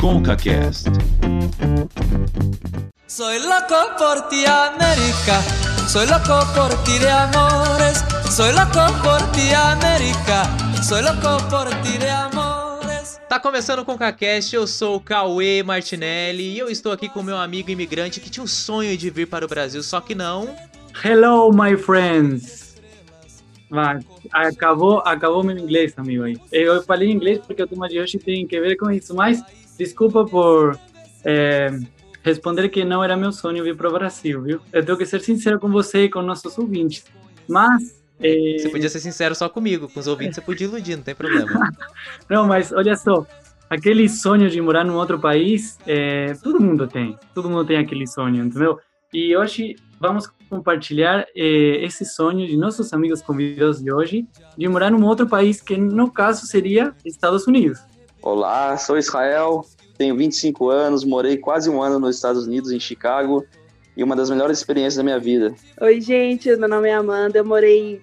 ConcaCast. Soy loco por ti, América. Soy loco por ti de amores. Soy loco por ti, América. Soy loco por ti de amores. Tá começando com o ConcaCast, eu sou o Cauê Martinelli e eu estou aqui com meu amigo imigrante que tinha o sonho de vir para o Brasil, só que não. Hello, my friends. Mas acabou, acabou meu inglês, amigo aí. Eu falei inglês porque o tema de hoje tem que ver com isso, mas desculpa por é, responder que não era meu sonho vir para o Brasil, viu? Eu tenho que ser sincero com você e com nossos ouvintes. Mas é... Você podia ser sincero só comigo, com os ouvintes você podia iludir, não tem problema. não, mas olha só, aquele sonho de morar num outro país, é, todo mundo tem, todo mundo tem aquele sonho, entendeu? E hoje vamos compartilhar eh, esse sonho de nossos amigos convidados de hoje de morar num outro país que no caso seria Estados Unidos. Olá, sou Israel, tenho 25 anos, morei quase um ano nos Estados Unidos, em Chicago, e uma das melhores experiências da minha vida. Oi, gente, meu nome é Amanda, eu morei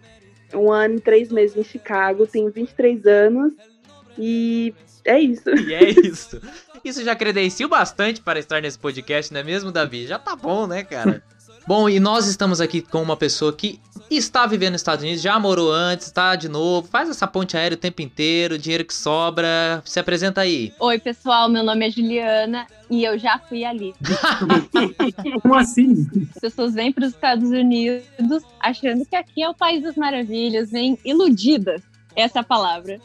um ano e três meses em Chicago, tenho 23 anos e é isso. E é isso. Isso já credenciou bastante para estar nesse podcast, não é mesmo, Davi? Já tá bom, né, cara? Bom, e nós estamos aqui com uma pessoa que está vivendo nos Estados Unidos, já morou antes, está de novo, faz essa ponte aérea o tempo inteiro, dinheiro que sobra. Se apresenta aí. Oi, pessoal, meu nome é Juliana e eu já fui ali. Como assim? As pessoas vêm para os Estados Unidos achando que aqui é o país das maravilhas, vêm iludidas. Essa é a palavra.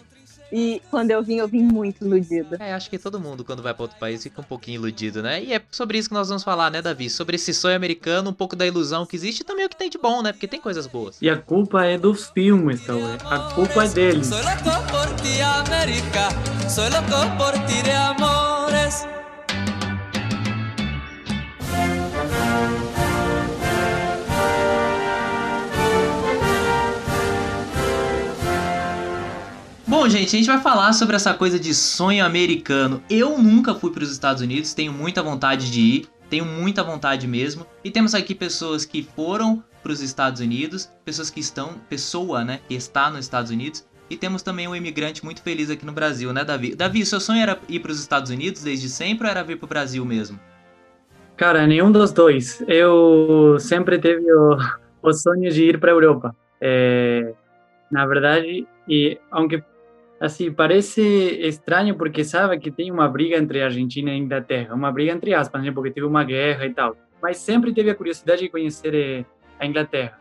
E quando eu vim, eu vim muito iludida. É, acho que todo mundo, quando vai para outro país, fica um pouquinho iludido, né? E é sobre isso que nós vamos falar, né, Davi? Sobre esse sonho americano, um pouco da ilusão que existe e também o que tem de bom, né? Porque tem coisas boas. E a culpa é dos filmes, Cauê. A culpa é deles. Soy loco por ti, América. Soy loco por ti de amores. Bom, gente, a gente vai falar sobre essa coisa de sonho americano. Eu nunca fui para os Estados Unidos, tenho muita vontade de ir, tenho muita vontade mesmo. E temos aqui pessoas que foram para os Estados Unidos, pessoas que estão, pessoa, né, que está nos Estados Unidos. E temos também um imigrante muito feliz aqui no Brasil, né, Davi? Davi, seu sonho era ir para os Estados Unidos desde sempre ou era vir para o Brasil mesmo? Cara, nenhum dos dois. Eu sempre tive o, o sonho de ir para a Europa. É, na verdade, e aunque assim, parece estranho porque sabe que tem uma briga entre a Argentina e a Inglaterra, uma briga entre aspas, né, porque teve uma guerra e tal. Mas sempre teve a curiosidade de conhecer eh, a Inglaterra.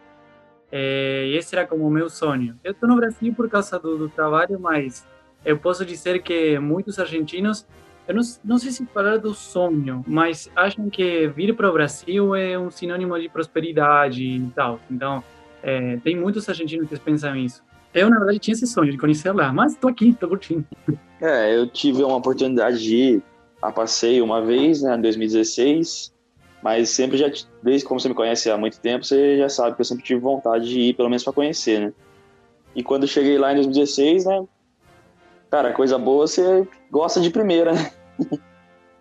É, esse era como o meu sonho. Eu estou no Brasil por causa do, do, trabalho, mas eu posso dizer que muitos argentinos, eu não, não sei se falar do sonho, mas acham que vir para o Brasil é um sinônimo de prosperidade e tal. Então, é, tem muitos argentinos que pensam isso. Eu, na verdade, tinha esse sonho de conhecer lá, mas tô aqui, tô curtindo. É, eu tive uma oportunidade de ir a passeio uma vez, né, em 2016, mas sempre já, desde como você me conhece há muito tempo, você já sabe que eu sempre tive vontade de ir, pelo menos para conhecer, né? E quando eu cheguei lá em 2016, né, cara, coisa boa você gosta de primeira, né?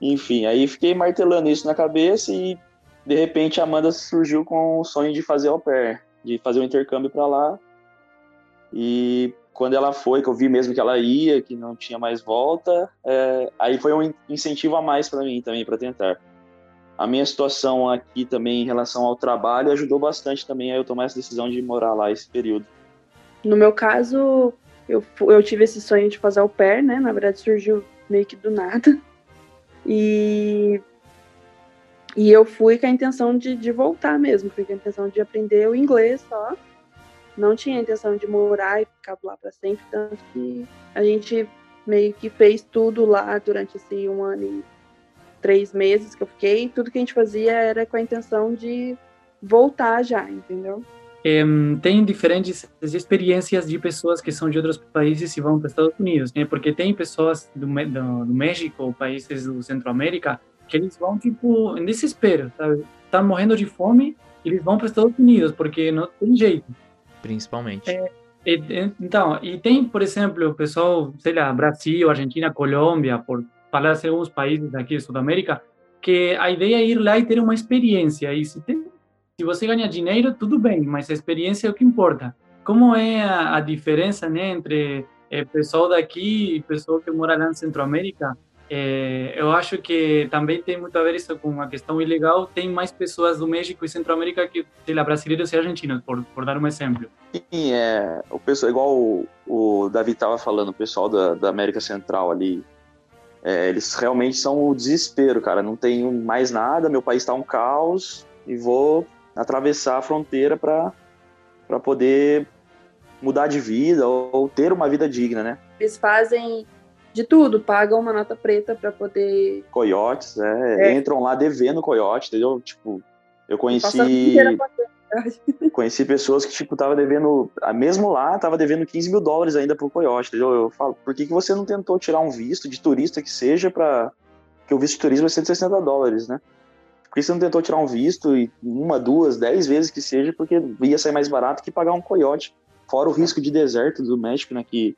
Enfim, aí fiquei martelando isso na cabeça e de repente a Amanda surgiu com o sonho de fazer au pair, de fazer um intercâmbio para lá e quando ela foi, que eu vi mesmo que ela ia, que não tinha mais volta, é, aí foi um incentivo a mais para mim também para tentar. A minha situação aqui também em relação ao trabalho ajudou bastante também a eu tomar essa decisão de morar lá esse período. No meu caso, eu, eu tive esse sonho de fazer au pair, né? Na verdade, surgiu meio que do nada. E, e eu fui com a intenção de, de voltar mesmo, fui com a intenção de aprender o inglês só não tinha intenção de morar e ficar lá para sempre, tanto que a gente meio que fez tudo lá durante esse um ano e três meses que eu fiquei. Tudo que a gente fazia era com a intenção de voltar já, entendeu? tem diferentes experiências de pessoas que são de outros países e vão para os Estados Unidos, né? Porque tem pessoas do, do, do México, países do Centro-América, que eles vão tipo em desespero, sabe? Estão morrendo de fome, eles vão para os Estados Unidos porque não tem jeito principalmente. É, então, e tem, por exemplo, o pessoal, sei lá, Brasil, Argentina, Colômbia, por falar de alguns países aqui de Sudamérica, que a ideia é ir lá e ter uma experiência. E se, tem, se você ganha dinheiro, tudo bem, mas a experiência é o que importa. Como é a, a diferença né, entre é, pessoal daqui e pessoal que mora lá em Centro-América? É, eu acho que também tem muito a ver isso com a questão ilegal. Tem mais pessoas do México e Centro-América que, sei lá, brasileiros e argentinos, por, por dar um exemplo. Sim, é, o pessoal, igual o, o Davi estava falando, o pessoal da, da América Central ali, é, eles realmente são o desespero, cara. Não tenho mais nada, meu país está um caos e vou atravessar a fronteira para poder mudar de vida ou, ou ter uma vida digna, né? Eles fazem de tudo, pagam uma nota preta para poder. Coiotes, é, é, entram lá devendo coiote, entendeu? Tipo, eu conheci. Conheci pessoas que, tipo, tava devendo, mesmo lá, tava devendo 15 mil dólares ainda pro coiote, entendeu? Eu falo, por que, que você não tentou tirar um visto de turista que seja para que o visto de turismo é 160 dólares, né? Por que você não tentou tirar um visto e uma, duas, dez vezes que seja, porque ia sair mais barato que pagar um coiote. Fora o risco de deserto do México, né? Que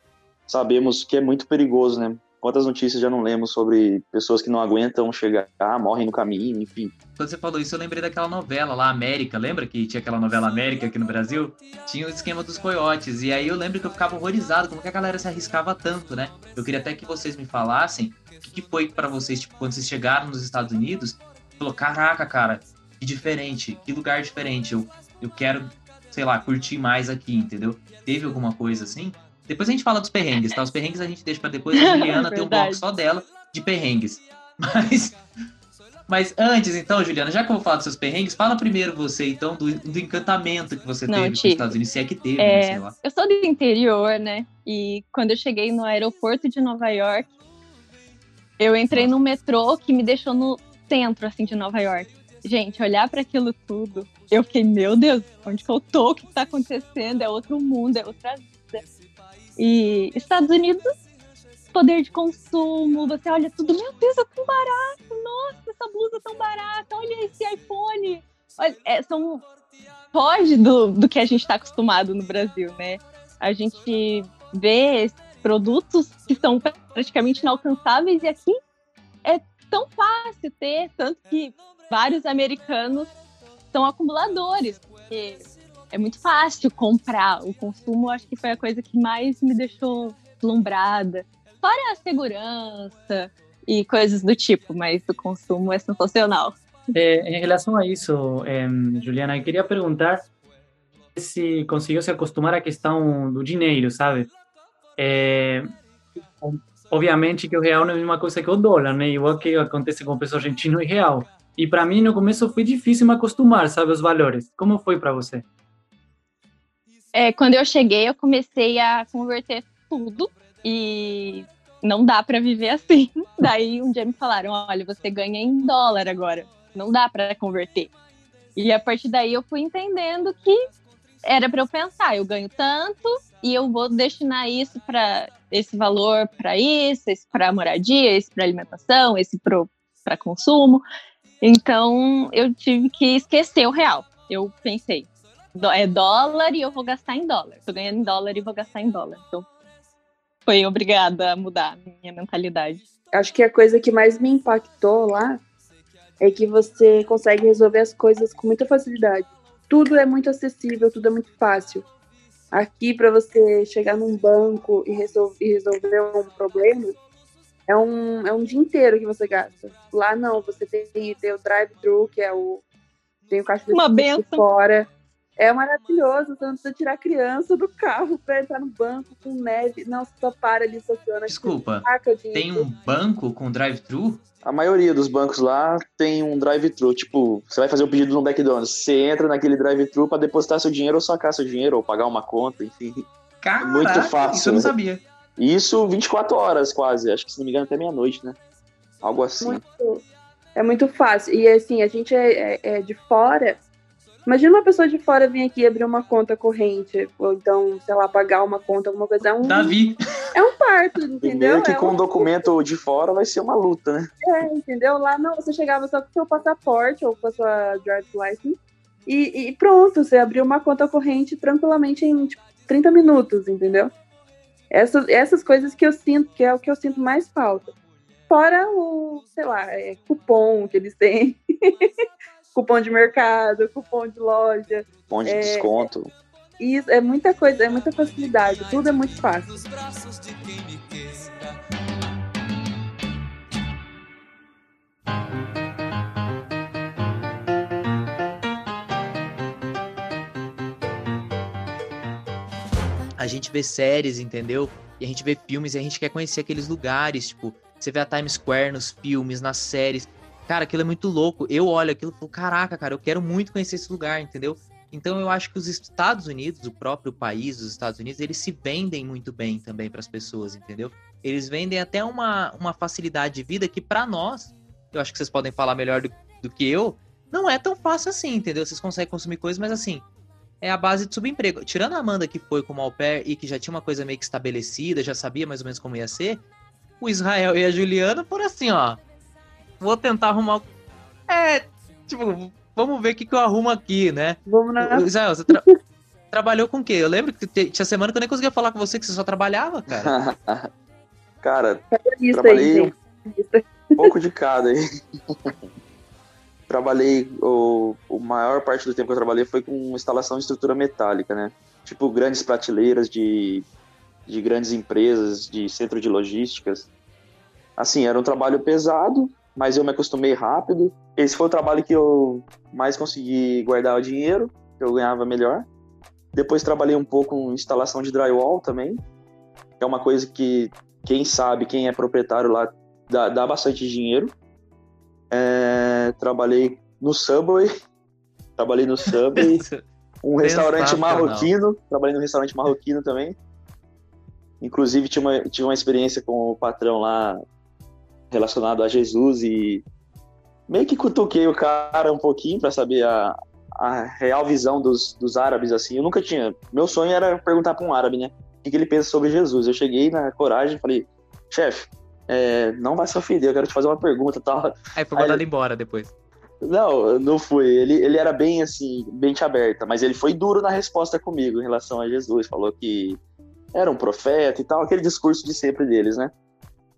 sabemos que é muito perigoso, né? Quantas notícias já não lemos sobre pessoas que não aguentam chegar, morrem no caminho, enfim. Quando você falou isso, eu lembrei daquela novela lá, América. Lembra que tinha aquela novela América aqui no Brasil? Tinha o esquema dos coiotes. E aí eu lembro que eu ficava horrorizado como que a galera se arriscava tanto, né? Eu queria até que vocês me falassem o que, que foi para vocês, tipo, quando vocês chegaram nos Estados Unidos, falou, caraca, cara, que diferente, que lugar diferente. Eu, eu quero, sei lá, curtir mais aqui, entendeu? Teve alguma coisa assim? Depois a gente fala dos perrengues, tá? Os perrengues a gente deixa para depois a Juliana ter um bloco só dela de perrengues. Mas, mas antes, então, Juliana, já que eu vou falar dos seus perrengues, fala primeiro você, então, do, do encantamento que você Não, teve nos Estados Unidos, se é que teve, né, é, né, Eu sou do interior, né? E quando eu cheguei no aeroporto de Nova York, eu entrei no metrô que me deixou no centro, assim, de Nova York. Gente, olhar para aquilo tudo, eu fiquei, meu Deus, onde que eu tô? O que tá acontecendo? É outro mundo, é outra e Estados Unidos, poder de consumo, você olha tudo, meu Deus, é tão barato, nossa, essa blusa é tão barata, olha esse iPhone. Olha, é, são, foge do, do que a gente está acostumado no Brasil, né? A gente vê produtos que são praticamente inalcançáveis e aqui é tão fácil ter, tanto que vários americanos são acumuladores, porque é muito fácil comprar. O consumo, acho que foi a coisa que mais me deixou deslumbrada. Fora a segurança e coisas do tipo, mas o consumo é sensacional. É, em relação a isso, é, Juliana, eu queria perguntar se conseguiu se acostumar à questão do dinheiro, sabe? É, obviamente que o real não é a mesma coisa que o dólar, né? Igual que acontece com o peso argentino e real. E para mim, no começo, foi difícil me acostumar, sabe, os valores. Como foi para você? É, quando eu cheguei, eu comecei a converter tudo e não dá para viver assim. Daí um dia me falaram: olha, você ganha em dólar agora, não dá para converter. E a partir daí eu fui entendendo que era para eu pensar: eu ganho tanto e eu vou destinar isso para esse valor para isso, esse para moradia, esse para alimentação, esse para consumo. Então eu tive que esquecer o real. Eu pensei, é dólar e eu vou gastar em dólar. Tô ganhando em dólar e vou gastar em dólar. Então, foi obrigada a mudar a minha mentalidade. Acho que a coisa que mais me impactou lá é que você consegue resolver as coisas com muita facilidade. Tudo é muito acessível, tudo é muito fácil. Aqui, para você chegar num banco e resolver, e resolver um problema, é um, é um dia inteiro que você gasta. Lá não, você tem, tem o drive-thru, que é o. Tem o caixa de fora é maravilhoso, você não precisa tirar a criança do carro para entrar no banco com neve. Não, você só para ali, estaciona. Desculpa, tem um banco com drive-thru? A maioria dos bancos lá tem um drive-thru. Tipo, você vai fazer um pedido no McDonald's, você entra naquele drive-thru para depositar seu dinheiro ou sacar seu dinheiro, ou pagar uma conta, enfim. Caraca, é muito fácil. Isso eu não sabia. Isso 24 horas quase, acho que se não me engano até meia-noite, né? Algo assim. Muito, é muito fácil. E assim, a gente é, é, é de fora Imagina uma pessoa de fora vir aqui abrir uma conta corrente, ou então, sei lá, pagar uma conta, alguma coisa. É um, Davi. É um parto, entendeu? Primeiro que é com um documento de fora vai ser uma luta, né? É, entendeu? Lá não, você chegava só com seu passaporte ou com a sua driver's license e, e pronto, você abriu uma conta corrente tranquilamente em tipo, 30 minutos, entendeu? Essas, essas coisas que eu sinto, que é o que eu sinto mais falta. Fora o, sei lá, é, cupom que eles têm. cupom de mercado, cupom de loja. Cupom de é, desconto. É, isso, é muita coisa, é muita facilidade, tudo é muito fácil. A gente vê séries, entendeu? E a gente vê filmes e a gente quer conhecer aqueles lugares, tipo, você vê a Times Square nos filmes, nas séries, Cara, aquilo é muito louco. Eu olho aquilo e falo, caraca, cara, eu quero muito conhecer esse lugar, entendeu? Então eu acho que os Estados Unidos, o próprio país dos Estados Unidos, eles se vendem muito bem também para as pessoas, entendeu? Eles vendem até uma, uma facilidade de vida que para nós, eu acho que vocês podem falar melhor do, do que eu, não é tão fácil assim, entendeu? Vocês conseguem consumir coisas, mas assim, é a base de subemprego. Tirando a Amanda que foi como au pair e que já tinha uma coisa meio que estabelecida, já sabia mais ou menos como ia ser, o Israel e a Juliana foram assim, ó. Vou tentar arrumar. É, tipo, vamos ver o que, que eu arrumo aqui, né? Vamos na. Israel, você tra- trabalhou com o quê? Eu lembro que te- tinha semana que eu nem conseguia falar com você, que você só trabalhava, cara. Cara, Isso trabalhei aí, um pouco de cada aí. trabalhei, o, o maior parte do tempo que eu trabalhei foi com instalação de estrutura metálica, né? Tipo, grandes prateleiras de, de grandes empresas, de centro de logísticas. Assim, era um trabalho pesado, mas eu me acostumei rápido. Esse foi o trabalho que eu mais consegui guardar o dinheiro, que eu ganhava melhor. Depois trabalhei um pouco com instalação de drywall também, é uma coisa que quem sabe, quem é proprietário lá, dá, dá bastante dinheiro. É, trabalhei no Subway, trabalhei no Subway, um restaurante marroquino, trabalhei no restaurante marroquino também. Inclusive tive uma, tive uma experiência com o patrão lá relacionado a Jesus e meio que cutuquei o cara um pouquinho para saber a, a real visão dos, dos árabes assim. Eu nunca tinha. Meu sonho era perguntar para um árabe, né? O que, que ele pensa sobre Jesus. Eu cheguei na coragem e falei, chefe, é, não vai se ofender, eu quero te fazer uma pergunta e tal. Aí foi mandado embora depois. Não, não fui. Ele, ele era bem assim, mente aberta, mas ele foi duro na resposta comigo em relação a Jesus. Falou que era um profeta e tal, aquele discurso de sempre deles, né?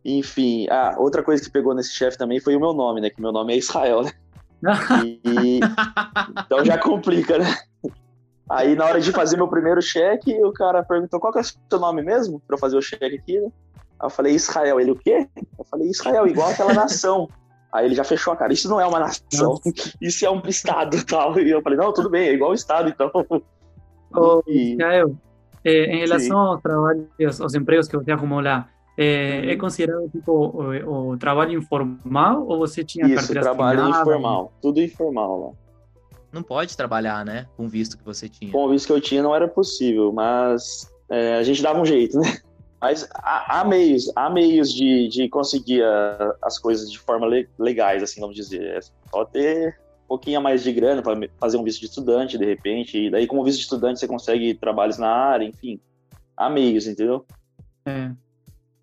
Enfim, ah, outra coisa que pegou nesse chefe também foi o meu nome, né? Que meu nome é Israel, né? E, então já complica, né? Aí na hora de fazer meu primeiro cheque, o cara perguntou qual que é o seu nome mesmo? Pra eu fazer o cheque aqui, né? Aí eu falei Israel. Ele o quê? Eu falei Israel, igual aquela nação. Aí ele já fechou a cara. Isso não é uma nação, isso é um estado tal. E eu falei, não, tudo bem, é igual o estado, então. Ô, E- Israel, eh, em relação aos trabalhos, aos empregos que você arrumou lá, eh, Uhum. é considerado tipo o, o trabalho informal ou você tinha isso, carteira trabalho assinada? informal, tudo informal lá. Não pode trabalhar, né? Com o visto que você tinha. Com o visto que eu tinha não era possível, mas é, a gente dava um jeito, né? Mas há, há meios, há meios de, de conseguir a- as coisas de forma le- legais, assim, vamos dizer. É só ter um pouquinho a mais de grana para fazer um visto de estudante, de repente. E daí, com o visto de estudante, você consegue trabalhos na área, enfim. Há meios, entendeu? É.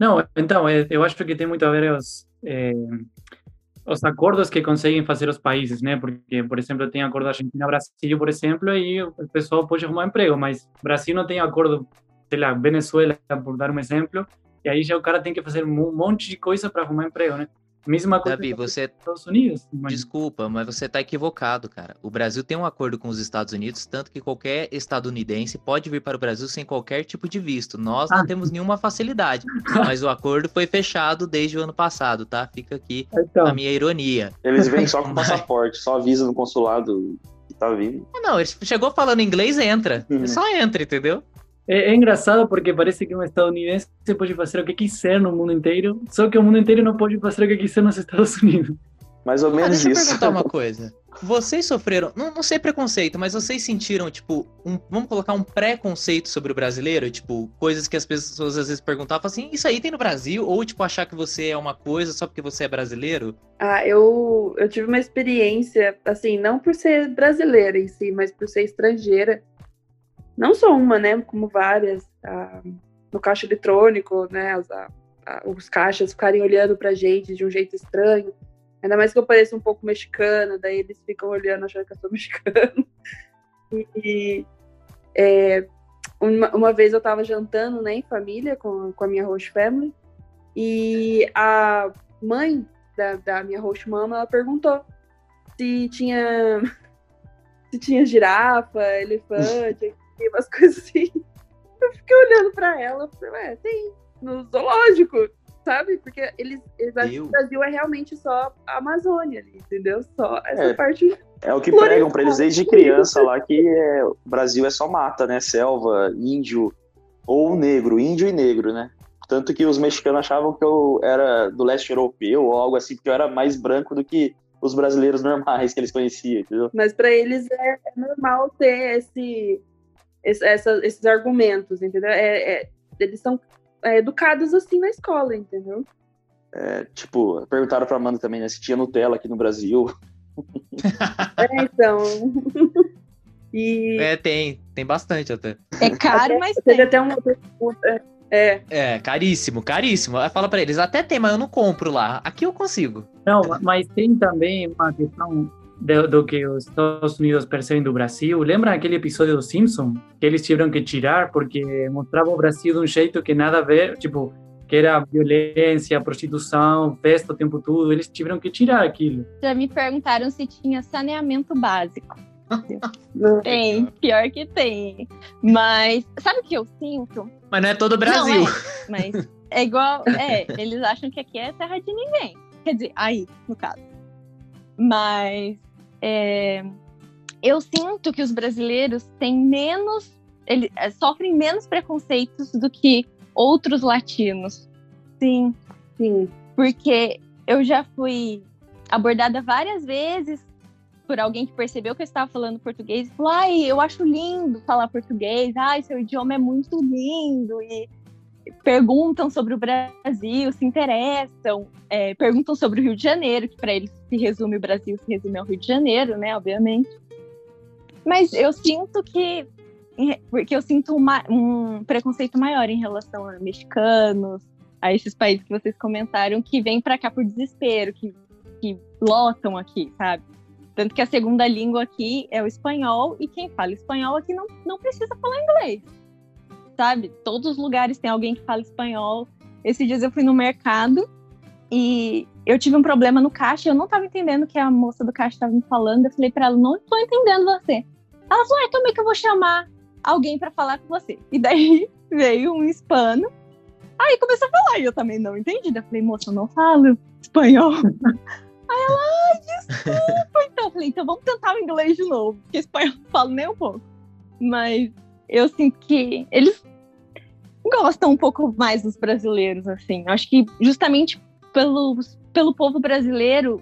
Não, então, é, eu acho que tem muito a ver os, eh, os acordos que conseguem fazer os países, né? Porque, por exemplo, tem acordo Argentina-Brasil, por exemplo, e o pessoal pode arrumar emprego, mas Brasil não tem acordo, sei lá, Venezuela, por dar um exemplo, e aí já o cara tem que fazer um monte de coisa para arrumar emprego, né? Mesma coisa Gabi, nos você Estados Unidos. imagina. Desculpa, mas você tá equivocado, cara. O Brasil tem um acordo com os Estados Unidos, tanto que qualquer estadunidense pode vir para o Brasil sem qualquer tipo de visto. Nós não Ah. temos nenhuma facilidade, mas o acordo foi fechado desde o ano passado, tá? Fica aqui Então, a minha ironia. Eles vêm só com Mas- passaporte, só avisa no consulado que tá vindo. Ah, Não, ele chegou falando inglês, entra. Uhum. Só entra, entendeu? É, é engraçado porque parece que um estadunidense pode fazer o que quiser no mundo inteiro, só que o mundo inteiro não pode fazer o que quiser nos Estados Unidos. Mais ou Ah, menos deixa eu isso. perguntar uma coisa. Vocês sofreram, não, não sei preconceito, mas vocês sentiram, tipo, um, vamos colocar um preconceito sobre o brasileiro? Tipo, coisas que as pessoas às vezes perguntavam assim, isso aí tem no Brasil? Ou, tipo, achar que você é uma coisa só porque você é brasileiro? Ah, eu, eu tive uma experiência, assim, não por ser brasileira em si, mas por ser estrangeira. Não só uma, né? Como várias. ah, no caixa eletrônico, né? Os, ah, ah, os caixas ficarem olhando pra gente de um jeito estranho. Ainda mais que eu pareço um pouco mexicana, daí eles ficam olhando achando que eu sou mexicana. E é, uma, uma vez eu tava jantando, né, em família, com, com a minha host family, e a mãe da, da minha host mama, ela perguntou se tinha se tinha girafa, elefante, umas coisas assim. Eu fiquei olhando pra ela, falei, ué, tem, no zoológico, sabe? Porque eles, eles acham que o Brasil é realmente só a Amazônia ali, entendeu? Só essa É. parte. É o que Florestal. pregam pra eles desde criança lá, que é, o Brasil é só mata, né? Selva, índio. ou negro, índio e negro, né? Tanto que os mexicanos achavam que eu era do leste europeu ou algo assim, porque eu era mais branco do que os brasileiros normais que eles conheciam, entendeu? Mas para eles é, é, normal ter esse, esse essa, esses argumentos, entendeu? É, é eles são é, educados assim na escola, entendeu? É, tipo, perguntaram pra Amanda também, né, se tinha Nutella aqui no Brasil. é, então. e... É, tem, tem bastante até. É caro, mas tem. Teve até uma pergunta é. É, caríssimo, caríssimo. Fala para eles, até tem, mas eu não compro lá. Aqui eu consigo. Não, mas tem também uma questão do, do que os Estados Unidos percebem do Brasil. Lembra aquele episódio do Simpson que eles tiveram que tirar porque mostrava o Brasil de um jeito que nada a ver, tipo, que era violência, prostituição, festa o tempo todo. Eles tiveram que tirar aquilo. Já me perguntaram se tinha saneamento básico. tem, pior que tem. Mas sabe o que eu sinto? Mas não é todo o Brasil. Não, é, mas é igual. É, eles acham que aqui é terra de ninguém. Quer dizer, aí, no caso. Mas é, eu sinto que os brasileiros têm menos. Eles é, sofrem menos preconceitos do que outros latinos. Sim, sim. Porque eu já fui abordada várias vezes por alguém que percebeu que eu estava falando português e falou: ai, eu acho lindo falar português, ai, seu idioma é muito lindo. E perguntam sobre o Brasil, se interessam, é, perguntam sobre o Rio de Janeiro, que para eles se resume o Brasil, se resume ao Rio de Janeiro, né, obviamente. Mas eu sinto que porque eu sinto uma, um preconceito maior em relação a mexicanos, a esses países que vocês comentaram, que vêm para cá por desespero, que, que lotam aqui, sabe? Tanto que a segunda língua aqui é o espanhol, e quem fala espanhol aqui não, não precisa falar inglês. Sabe? Todos os lugares tem alguém que fala espanhol. Esses dias eu fui no mercado e eu tive um problema no caixa, eu não estava entendendo o que a moça do caixa estava me falando. Eu falei para ela, não estou entendendo você. Ela falou, ah, então é que eu vou chamar alguém para falar com você? E daí veio um hispano. Aí começou a falar, e eu também não entendi. Eu falei, moça, eu não falo espanhol. Aí ela, ai, desculpa. Então, eu falei, então vamos tentar o inglês de novo, porque espanhol não falo nem um pouco. Mas eu sinto que eles gostam um pouco mais dos brasileiros, assim. Acho que justamente pelo, pelo povo brasileiro,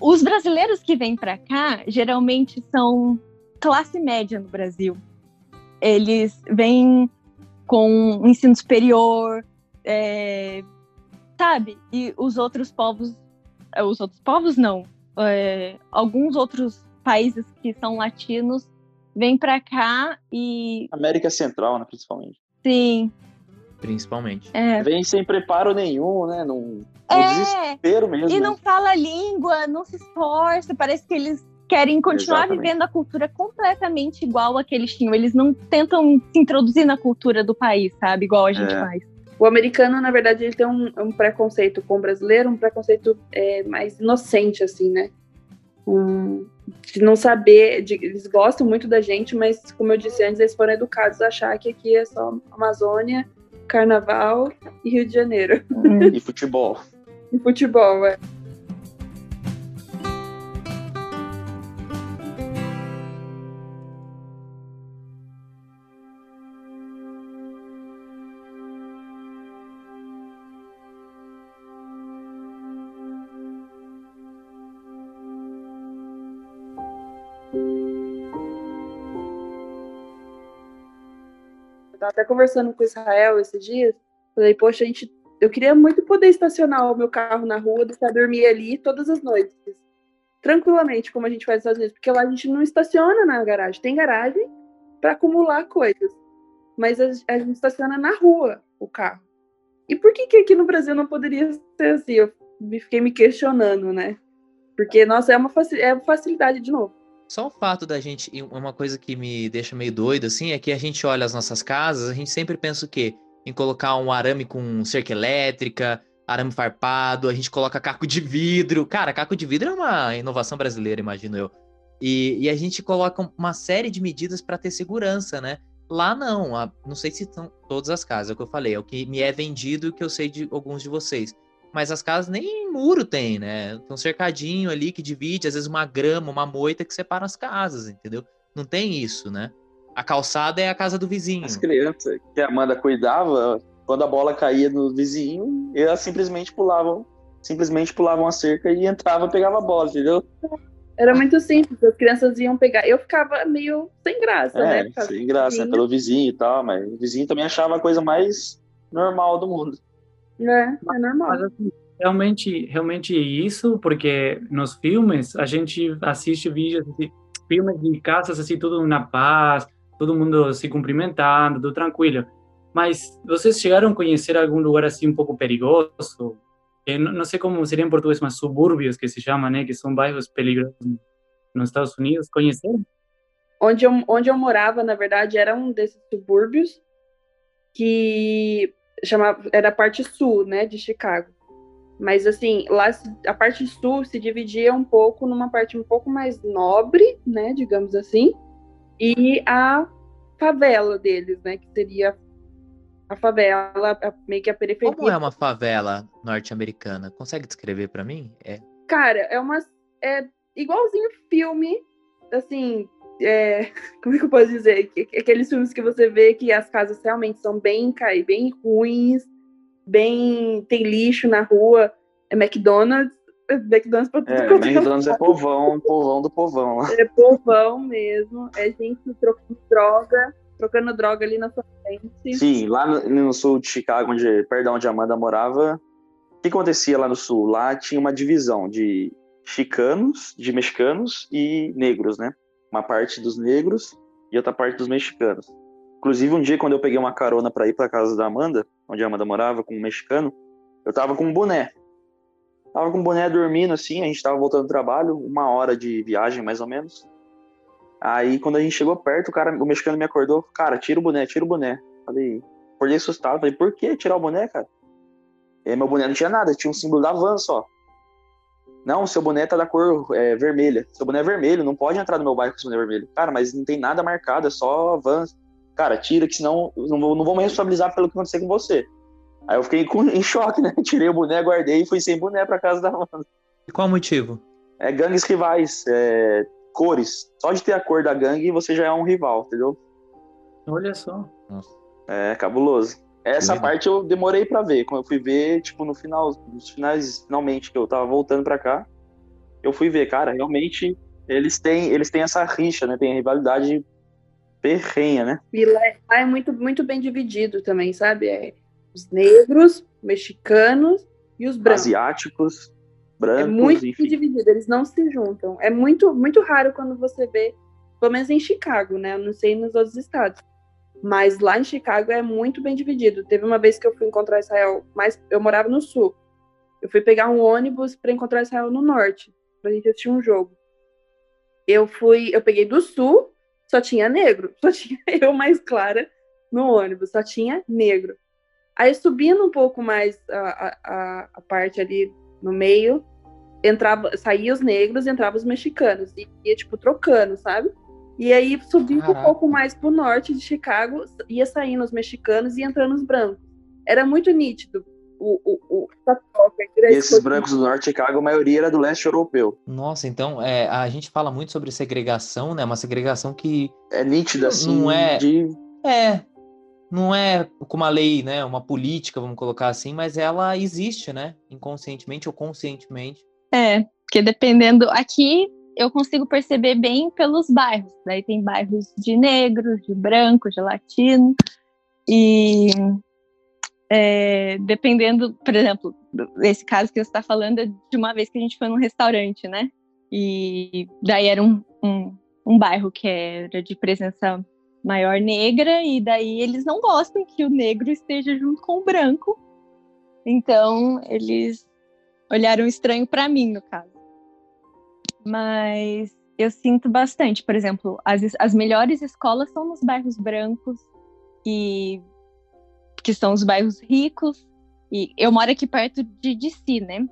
os brasileiros que vêm para cá geralmente são classe média no Brasil. Eles vêm com um ensino superior, é, sabe? E os outros povos é, os outros povos não, é, alguns outros países que são latinos vêm para cá e América Central, né, principalmente. Sim. Principalmente. É. Vem sem preparo nenhum, né? Num, é. desespero mesmo. E não né? fala a língua, não se esforça, parece que eles querem continuar Exatamente. vivendo a cultura completamente igual a que eles tinham. Eles não tentam se introduzir na cultura do país, sabe? Igual a gente é. faz. O americano, na verdade, ele tem um, um preconceito com o brasileiro, um preconceito é, mais inocente, assim, né? Um, de não saber, de, eles gostam muito da gente, mas, como eu disse antes, eles foram educados a achar que aqui é só Amazônia, Carnaval e Rio de Janeiro. E futebol. E futebol, é. Até conversando com Israel esses dias. Falei, poxa, a gente, eu queria muito poder estacionar o meu carro na rua, deixar dormir ali todas as noites. Tranquilamente, como a gente faz Estados Unidos. Porque lá a gente não estaciona na garagem. Tem garagem para acumular coisas. Mas a, a, gente estaciona na rua o carro. E por que, que aqui no Brasil não poderia ser assim? Eu fiquei me questionando, né? Porque, nossa, é uma, é facilidade de novo. Só o fato da gente. Uma coisa que me deixa meio doido, assim, é que a gente olha as nossas casas, a gente sempre pensa o quê? Em colocar um arame com cerca elétrica, arame farpado, a gente coloca caco de vidro. Cara, caco de vidro é uma inovação brasileira, imagino eu. E, e a gente coloca uma série de medidas para ter segurança, né? Lá não, a, não sei se são todas as casas, é o que eu falei, é o que me é vendido e que eu sei de alguns de vocês mas as casas nem muro tem, né? Tem um cercadinho ali que divide, às vezes uma grama, uma moita que separa as casas, entendeu? Não tem isso, né? A calçada é a casa do vizinho. As crianças que a Amanda cuidava, quando a bola caía no vizinho, elas simplesmente pulavam, simplesmente pulavam a cerca e entrava e pegava a bola, entendeu? Era muito simples, as crianças iam pegar. Eu ficava meio sem graça, É, né? sem graça, vizinho. pelo vizinho e tal, mas o vizinho também achava a coisa mais normal do mundo. É, é normal. Mas assim, realmente, realmente isso, porque nos filmes a gente assiste vídeos, assim, filmes de casas assim, tudo na paz, todo mundo se cumprimentando, tudo tranquilo. Mas vocês chegaram a conhecer algum lugar assim um pouco perigoso? Eu não, sei como seria em português, mas subúrbios que se chama, né? Que são bairros peligrosos nos Estados Unidos. Conheceram? Onde eu, onde eu morava, na verdade, era um desses subúrbios que chamava, era a parte sul, né, de Chicago. Mas assim, lá a parte sul se dividia um pouco numa parte um pouco mais nobre, né, digamos assim, e a favela deles, né, que seria a favela, a- meio que a periferia. Como é uma favela norte-americana? Consegue descrever pra mim? É. Cara, é uma. É igualzinho filme, assim. É, como é que eu posso dizer? Que- que- Aqueles filmes que você vê que as casas realmente são bem, bem ruins, bem. tem lixo na rua. É McDonald's. é McDonald's pra tudo É, é McDonald's é povão, povão do povão. é povão mesmo. É gente trocando droga, trocando droga ali na sua frente. Sim, lá no, no sul de Chicago, onde, perdão, onde a Amanda morava, o que acontecia lá no sul? Lá tinha uma divisão de chicanos, de mexicanos e negros, né? Uma parte dos negros e outra parte dos mexicanos. Inclusive, um dia, quando eu peguei uma carona para ir para casa da Amanda, onde a Amanda morava, com um mexicano, eu tava com um boné. Tava com um boné dormindo assim, a gente tava voltando do trabalho, uma hora de viagem mais ou menos. Aí, quando a gente chegou perto, o cara, o mexicano me acordou, cara, tira o boné, tira o boné. Falei, acordei assustado, falei, por que tirar o boné, cara? E meu boné não tinha nada, tinha um símbolo da van só. Não, seu boné tá da cor é, vermelha. Seu boné é vermelho, não pode entrar no meu bairro com esse boné vermelho. Cara, mas não tem nada marcado, é só van. Cara, tira, que senão não, vou- não vou me responsabilizar pelo que acontecer com você. Aí eu fiquei com- em choque, né? Tirei o boné, guardei e fui sem boné pra casa da Amanda. E qual o motivo? É gangues rivais, é, cores. Só de ter a cor da gangue você já é um rival, entendeu? Olha só. É cabuloso. Essa Legal. parte eu demorei pra ver. Quando eu fui ver, tipo, no final, nos finais, finalmente, que eu tava voltando pra cá, eu fui ver, cara, realmente eles têm, eles têm essa rixa, né? Tem a rivalidade ferrenha, né? E lá, lá é muito, muito bem dividido também, sabe? É os negros, mexicanos e os brancos. Asiáticos, brancos, É muito enfim. dividido, eles não se juntam. É muito, muito raro quando você vê, pelo menos em Chicago, né? Eu não sei nos outros estados. Mas lá em Chicago é muito bem dividido. Teve uma vez que eu fui encontrar Israel, mas eu morava no sul. Eu fui pegar um ônibus para encontrar Israel no norte, pra gente assistir um jogo. Eu fui, eu peguei do sul, só tinha negro, só tinha eu mais clara no ônibus, só tinha negro. Aí subindo um pouco mais a, a, a- parte ali no meio, entrava, saía os negros e entravam os mexicanos. E ia, tipo, trocando, sabe? E aí, subindo um Caraca. pouco mais pro norte de Chicago, ia saindo os mexicanos e entrando os brancos. Era muito nítido o, o, o, E esses brancos do norte de Chicago, a maioria era do leste europeu. Nossa, então é, a gente fala muito sobre segregação, né? Uma segregação que É nítida, assim, Não é- de é, não é como uma lei, né? Uma política, vamos colocar assim, mas ela existe, né? Inconscientemente ou conscientemente. É, porque dependendo. Aqui eu consigo perceber bem pelos bairros. Daí tem bairros de negros, de brancos, de latino. E é, dependendo, por exemplo, esse caso que você está falando é de uma vez que a gente foi num restaurante, né? E daí era um, um, um bairro que era de presença maior negra, e daí eles não gostam que o negro esteja junto com o branco. Então, eles olharam estranho para mim, no caso. Mas eu sinto bastante, por exemplo, as, as melhores escolas são nos bairros brancos e que são os bairros ricos. E eu moro aqui perto de DC, né?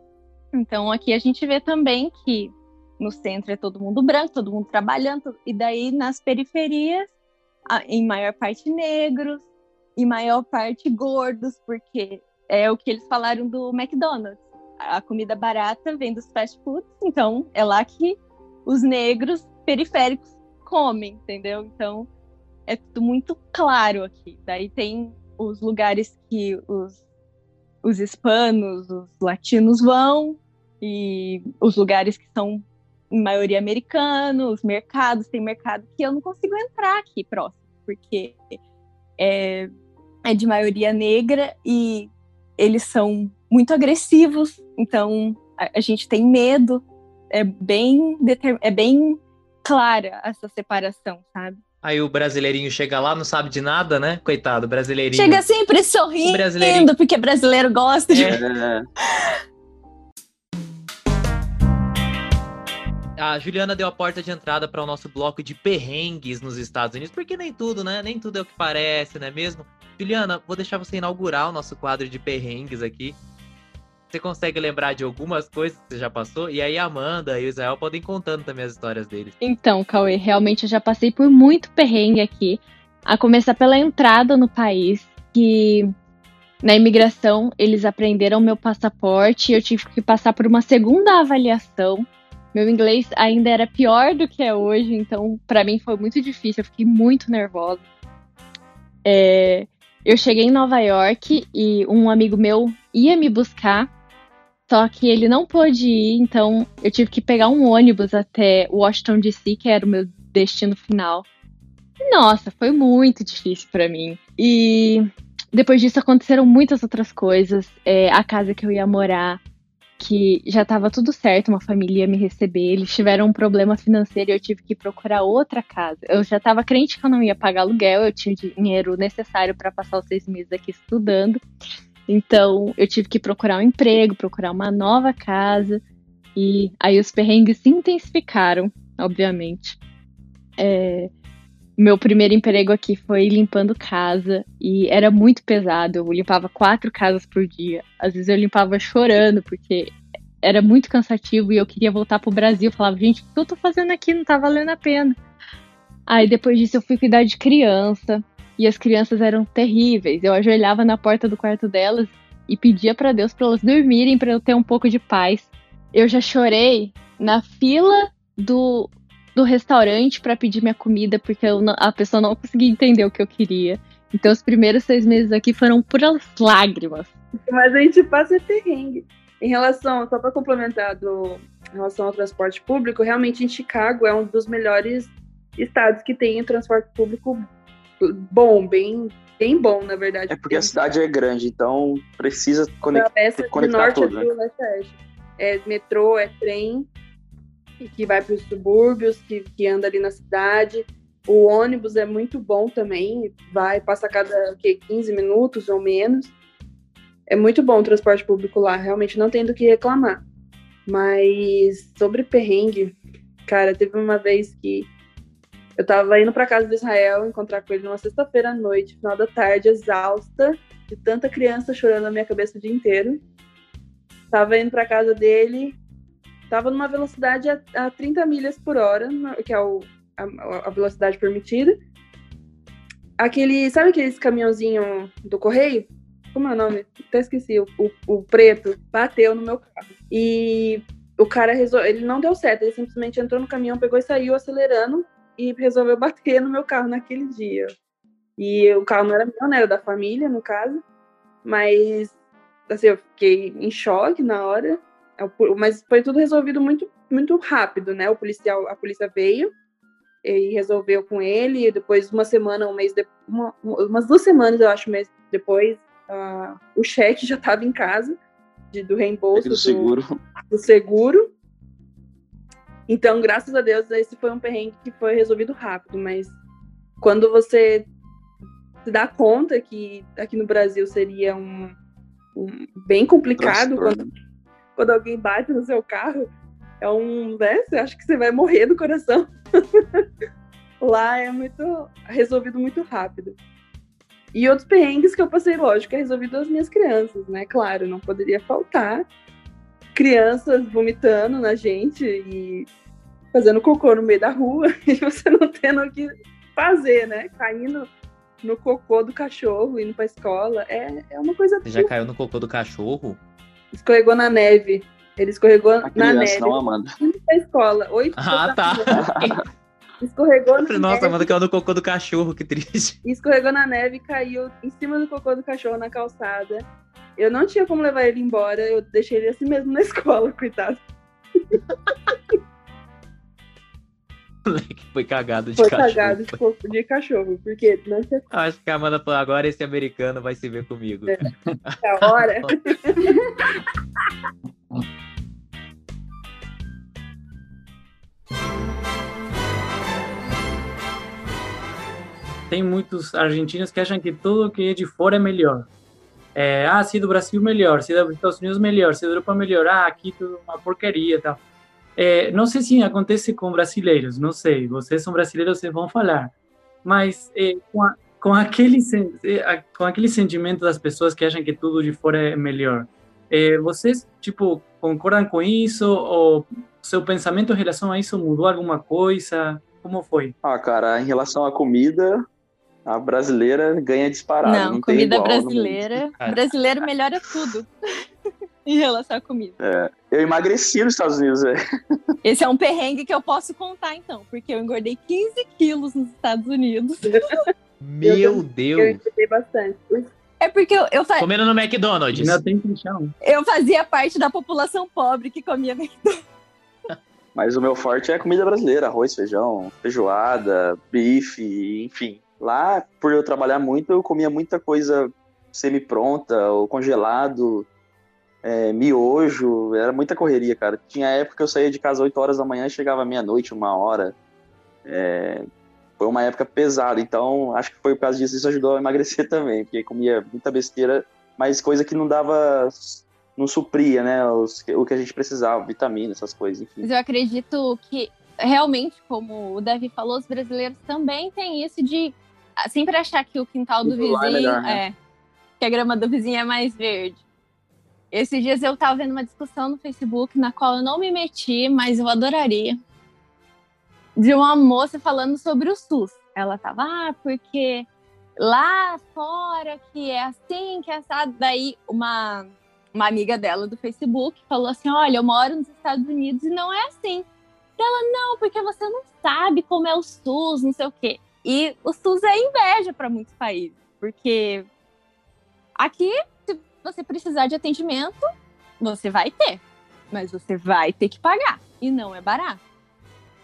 Então aqui a gente vê também que no centro é todo mundo branco, todo mundo trabalhando, e daí nas periferias, em maior parte negros, e maior parte gordos, porque é o que eles falaram do McDonald's. A comida barata vem dos fast foods, então é lá que os negros periféricos comem, entendeu? Então é tudo muito claro aqui. Daí tem os lugares que os, os hispanos, os latinos vão, e os lugares que são em maioria americanos, os mercados, tem mercado que eu não consigo entrar aqui próximo, porque é, é de maioria negra e eles são muito agressivos, então a, a gente tem medo, é bem, é bem clara essa separação, sabe? Aí o brasileirinho chega lá, não sabe de nada, né? Coitado, brasileirinho. Chega sempre sorrindo, porque brasileiro gosta de. É. A Juliana deu a porta de entrada para o nosso bloco de perrengues nos Estados Unidos, porque nem tudo, né? Nem tudo é o que parece, não é mesmo? Juliana, vou deixar você inaugurar o nosso quadro de perrengues aqui. Você consegue lembrar de algumas coisas que você já passou? E aí a Amanda e o Israel podem contando também as histórias deles. Então, Cauê, realmente eu já passei por muito perrengue aqui. A começar pela entrada no país, que na imigração eles aprenderam meu passaporte eu tive que passar por uma segunda avaliação. Meu inglês ainda era pior do que é hoje, então para mim foi muito difícil, eu fiquei muito nervosa. É, eu cheguei em Nova York e um amigo meu ia me buscar só que ele não pôde ir, então eu tive que pegar um ônibus até Washington DC, que era o meu destino final. Nossa, foi muito difícil para mim. E depois disso aconteceram muitas outras coisas. É, a casa que eu ia morar, que já estava tudo certo, uma família ia me receber. Eles tiveram um problema financeiro e eu tive que procurar outra casa. Eu já estava crente que eu não ia pagar aluguel, eu tinha dinheiro necessário para passar os seis meses aqui estudando. Então, eu tive que procurar um emprego, procurar uma nova casa. E aí os perrengues se intensificaram, obviamente. É, meu primeiro emprego aqui foi limpando casa e era muito pesado. Eu limpava quatro casas por dia. Às vezes eu limpava chorando porque era muito cansativo e eu queria voltar pro Brasil. Eu falava, gente, o que eu tô fazendo aqui? Não tá valendo a pena. Aí depois disso eu fui cuidar de criança. E as crianças eram terríveis. Eu ajoelhava na porta do quarto delas e pedia para Deus para elas dormirem para eu ter um pouco de paz. Eu já chorei na fila do, do restaurante para pedir minha comida porque eu, a pessoa não conseguia entender o que eu queria. Então os primeiros seis meses aqui foram puras lágrimas. Mas a gente passa perrengue. Em relação, só para complementar do, em relação ao transporte público, realmente em Chicago é um dos melhores estados que tem transporte público bom, bem, bem bom, na verdade. É porque a cidade é grande, então precisa conectar, essa conectar norte tudo, a né? É metrô, é trem, que vai para os subúrbios, que, que anda ali na cidade. O ônibus é muito bom também, vai, passa a cada que, 15 minutos ou menos. É muito bom o transporte público lá, realmente não tem do que reclamar. Mas sobre perrengue, cara, teve uma vez que eu tava indo pra casa do Israel, encontrar com ele numa sexta-feira à noite, final da tarde, exausta, de tanta criança chorando na minha cabeça o dia inteiro. Tava indo pra casa dele, tava numa velocidade a, a 30 milhas por hora, que é o, a, a velocidade permitida. Aquele, sabe aqueles caminhãozinho do correio? Como é o nome? Até esqueci. O, o, o preto bateu no meu carro. E o cara resolveu. Ele não deu certo. Ele simplesmente entrou no caminhão, pegou e saiu acelerando e resolveu bater no meu carro naquele dia. E o carro não era meu, né? Era da família, no caso. Mas, assim, eu fiquei em choque na hora. Mas foi tudo resolvido muito, muito rápido, né? O policial, a polícia veio e resolveu com ele. E depois, uma semana, um mês depois, uma, umas duas semanas, eu acho, mês depois, uh, o cheque já estava em casa de, do reembolso do seguro. Do, do seguro. Então, graças a Deus, esse foi um perrengue que foi resolvido rápido, mas quando você se dá conta que aqui no Brasil seria um, um bem complicado quando, quando, alguém bate no seu carro, é um, né, você acha que você vai morrer do coração. Lá é muito resolvido muito rápido. E outros perrengues que eu passei, lógico, é resolvido as minhas crianças, né? Claro, não poderia faltar crianças vomitando na gente e fazendo cocô no meio da rua e você não tendo o que fazer, né? Caindo no cocô do cachorro, indo pra escola. É, é uma coisa. Você já caiu no cocô do cachorro? Escorregou na neve. Ele escorregou A na neve. não, Amanda. Indo pra escola. Oito Ah, tá. Escorregou na falei, nossa, neve, manda que é o do cocô do cachorro, que triste. escorregou na neve e caiu em cima do cocô do cachorro na calçada. Eu não tinha como levar ele embora, eu deixei ele assim mesmo na escola, coitado. Moleque foi cagado de Foi cachorro. cagado de, cachorro, porque não tinha Acho que a Amanda falou, agora esse americano vai se ver comigo. É. a hora. Tem muitos argentinos que acham que tudo que é de fora é melhor. É, ah, se do Brasil melhor, se dos Estados Unidos melhor, se da Europa melhor, ah, aqui tudo uma porcaria e tal. É, não sei se acontece com brasileiros, não sei, vocês são brasileiros, vocês vão falar. Mas é, com, a, com, aquele, é, com aquele sentimento das pessoas que acham que tudo de fora é melhor, é, vocês, tipo, concordam com isso? Ou seu pensamento em relação a isso mudou alguma coisa? Como foi? Ah, cara, em relação à comida, a brasileira ganha disparado. Não, Não, tem comida brasileira. Cara. Brasileiro melhora tudo. Em relação à comida. Eu emagreci nos Estados Unidos, velho. Esse é um perrengue que eu posso contar, então, porque eu engordei 15 quilos nos Estados Unidos. Meu Eu Deus. engordei bastante. É porque eu, eu, fa- Comendo no McDonald's. Ainda tem chão. eu fazia parte da população pobre que comia Mas o meu forte é a comida brasileira: arroz, feijão, feijoada, bife, enfim. Lá, por eu trabalhar muito, eu comia muita coisa semi-pronta ou congelado, é, miojo. Era muita correria, cara. Tinha época que eu saía de casa 8 horas da manhã e chegava meia-noite, uma hora. É, foi uma época pesada, então acho que foi por causa disso isso ajudou a emagrecer também, porque comia muita besteira, mas coisa que não dava, não supria, né, os- o que a gente precisava, vitamina, essas coisas, enfim. Mas eu acredito que, realmente, como o Davi falou, os brasileiros também têm isso de ah, sempre achar que o quintal do é vizinho melhor, né? é que a grama do vizinho é mais verde. Esses dias eu tava vendo uma discussão no Facebook na qual eu não me meti, mas eu adoraria. De uma moça falando sobre o SUS. Ela tava, ah, porque lá fora que é assim, que é assado. Daí uma, uma amiga dela do Facebook falou assim: Olha, eu moro nos Estados Unidos e não é assim. Ela, não, porque você não sabe como é o SUS, não sei o quê. E o SUS é inveja para muitos países, porque aqui, você precisar de atendimento, você vai ter, mas você vai ter que pagar e não é barato.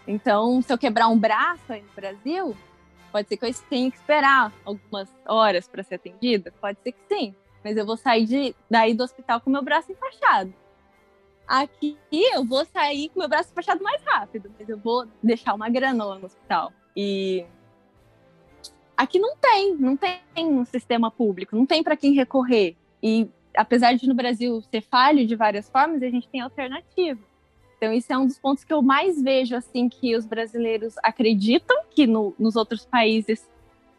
Então, se eu quebrar um braço aí no Brasil, pode ser que eu tenha que esperar algumas horas para ser atendida, pode ser que sim, mas eu vou sair de, daí do hospital com meu braço enfaixado. Aqui eu vou sair com meu braço enfaixado mais rápido, mas eu vou deixar uma grana lá no hospital. E aqui não tem, não tem um sistema público, não tem para quem recorrer. E apesar de no Brasil ser falho de várias formas, a gente tem alternativa. Então isso é um dos pontos que eu mais vejo assim que os brasileiros acreditam que no- nos outros países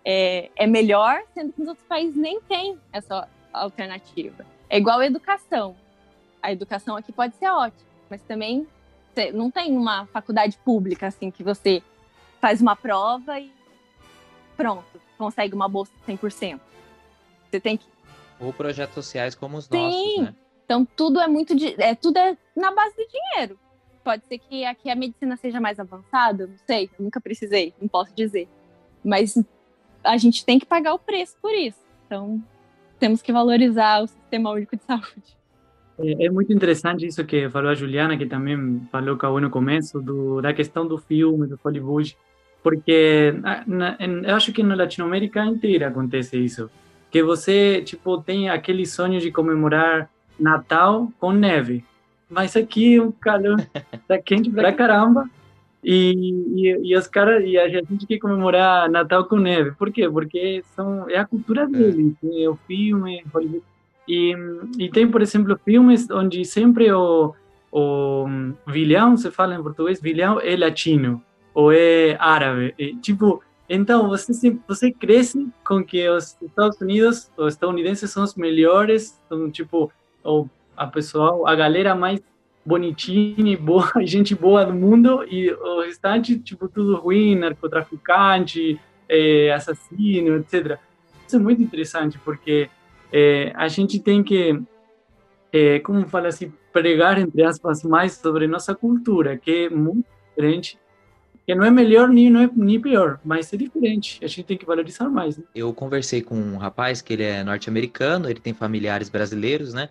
é, é melhor, sendo que nos outros países nem tem essa alternativa. É igual a educação. A educação aqui pode ser ótima, mas também não tem uma faculdade pública assim que você faz uma prova e pronto, consegue uma bolsa 100%. Você tem que Ou projetos sociais como os Sim. nossos, né? então tudo é muito de, é tudo é na base do dinheiro. Pode ser que aqui a medicina seja mais avançada, não sei, eu nunca precisei, não posso dizer. Mas a gente tem que pagar o preço por isso. Então temos que valorizar o sistema único de saúde. É, é muito interessante isso que falou a Juliana, que também falou com no começo, do, da questão do filme, do Hollywood, porque na, na, em- eu acho que na Latinoamérica inteira acontece isso, que você, tipo, tem aquele sonho de comemorar Natal com neve, mas aqui o calor tá quente pra caramba, e, e, e os caras, e a gente quer comemorar Natal com neve, por quê? Porque são, é a cultura deles, é o filme, Hollywood, e, e tem, por exemplo, filmes onde sempre o, o vilão, se fala em português, vilão é latino ou é árabe. Tipo, então você, você cresce com que os Estados Unidos, os estadunidenses são os melhores, são tipo, o, a pessoal, a galera mais bonitinha e boa, gente boa do mundo, e o restante, tipo, tudo ruim, narcotraficante, eh, assassino, etc. Isso é muito interessante, porque é, a gente tem que, é, como fala assim, pregar, entre aspas, mais sobre nossa cultura, que é muito diferente que não é melhor nem, não é, nem pior, mas é diferente. A gente tem que valorizar mais. Né? Eu conversei com um rapaz que ele é norte-americano, ele tem familiares brasileiros, né?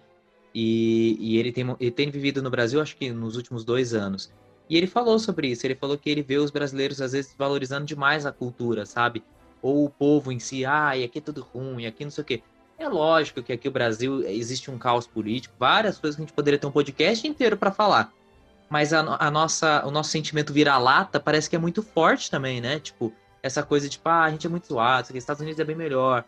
E, e ele, tem, ele tem vivido no Brasil, acho que nos últimos dois anos. E ele falou sobre isso. Ele falou que ele vê os brasileiros, às vezes, valorizando demais a cultura, sabe? Ou o povo em si, ah, e aqui é tudo ruim, aqui não sei o quê. É lógico que aqui no Brasil existe um caos político, várias coisas que a gente poderia ter um podcast inteiro para falar mas a, a, nossa, o nosso sentimento vira-lata parece que é muito forte também, né? Tipo, essa coisa de, tipo, ah, a gente é muito zoado, os Estados Unidos é bem melhor.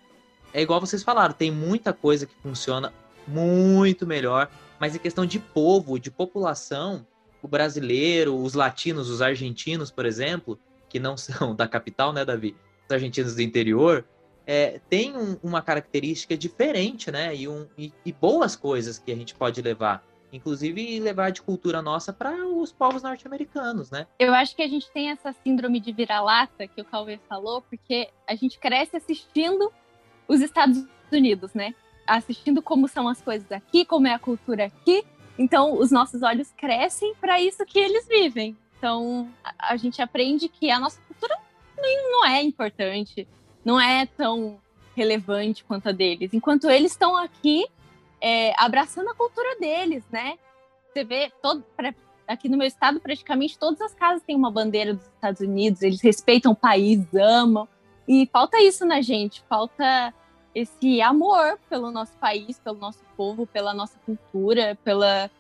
É igual vocês falaram, tem muita coisa que funciona muito melhor, mas em questão de povo, de população, o brasileiro, os latinos, os argentinos, por exemplo, que não são da capital, né, Davi? Os argentinos do interior, é, tem um, uma característica diferente, né? E, um, e, e boas coisas que a gente pode levar inclusive levar de cultura nossa para os povos norte-americanos, né? Eu acho que a gente tem essa síndrome de vira-lata que o Calvin falou, porque a gente cresce assistindo os Estados Unidos, né? Assistindo como são as coisas aqui, como é a cultura aqui. Então, os nossos olhos crescem para isso que eles vivem. Então, a gente aprende que a nossa cultura não é importante, não é tão relevante quanto a deles. Enquanto eles estão aqui é, abraçando a cultura deles, né? Você vê, todo, pra, aqui no meu estado, praticamente todas as casas têm uma bandeira dos Estados Unidos, eles respeitam o país, amam. E falta isso na gente, falta esse amor pelo nosso país, pelo nosso povo, pela nossa cultura, pela,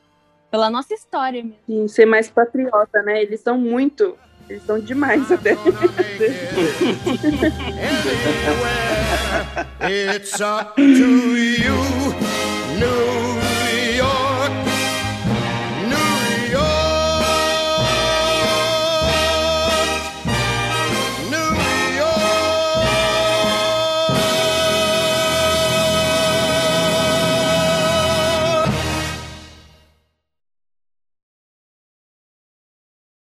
pela nossa história mesmo. Sim, ser mais patriota, né? Eles são muito. Eles são demais até. It's up to you. new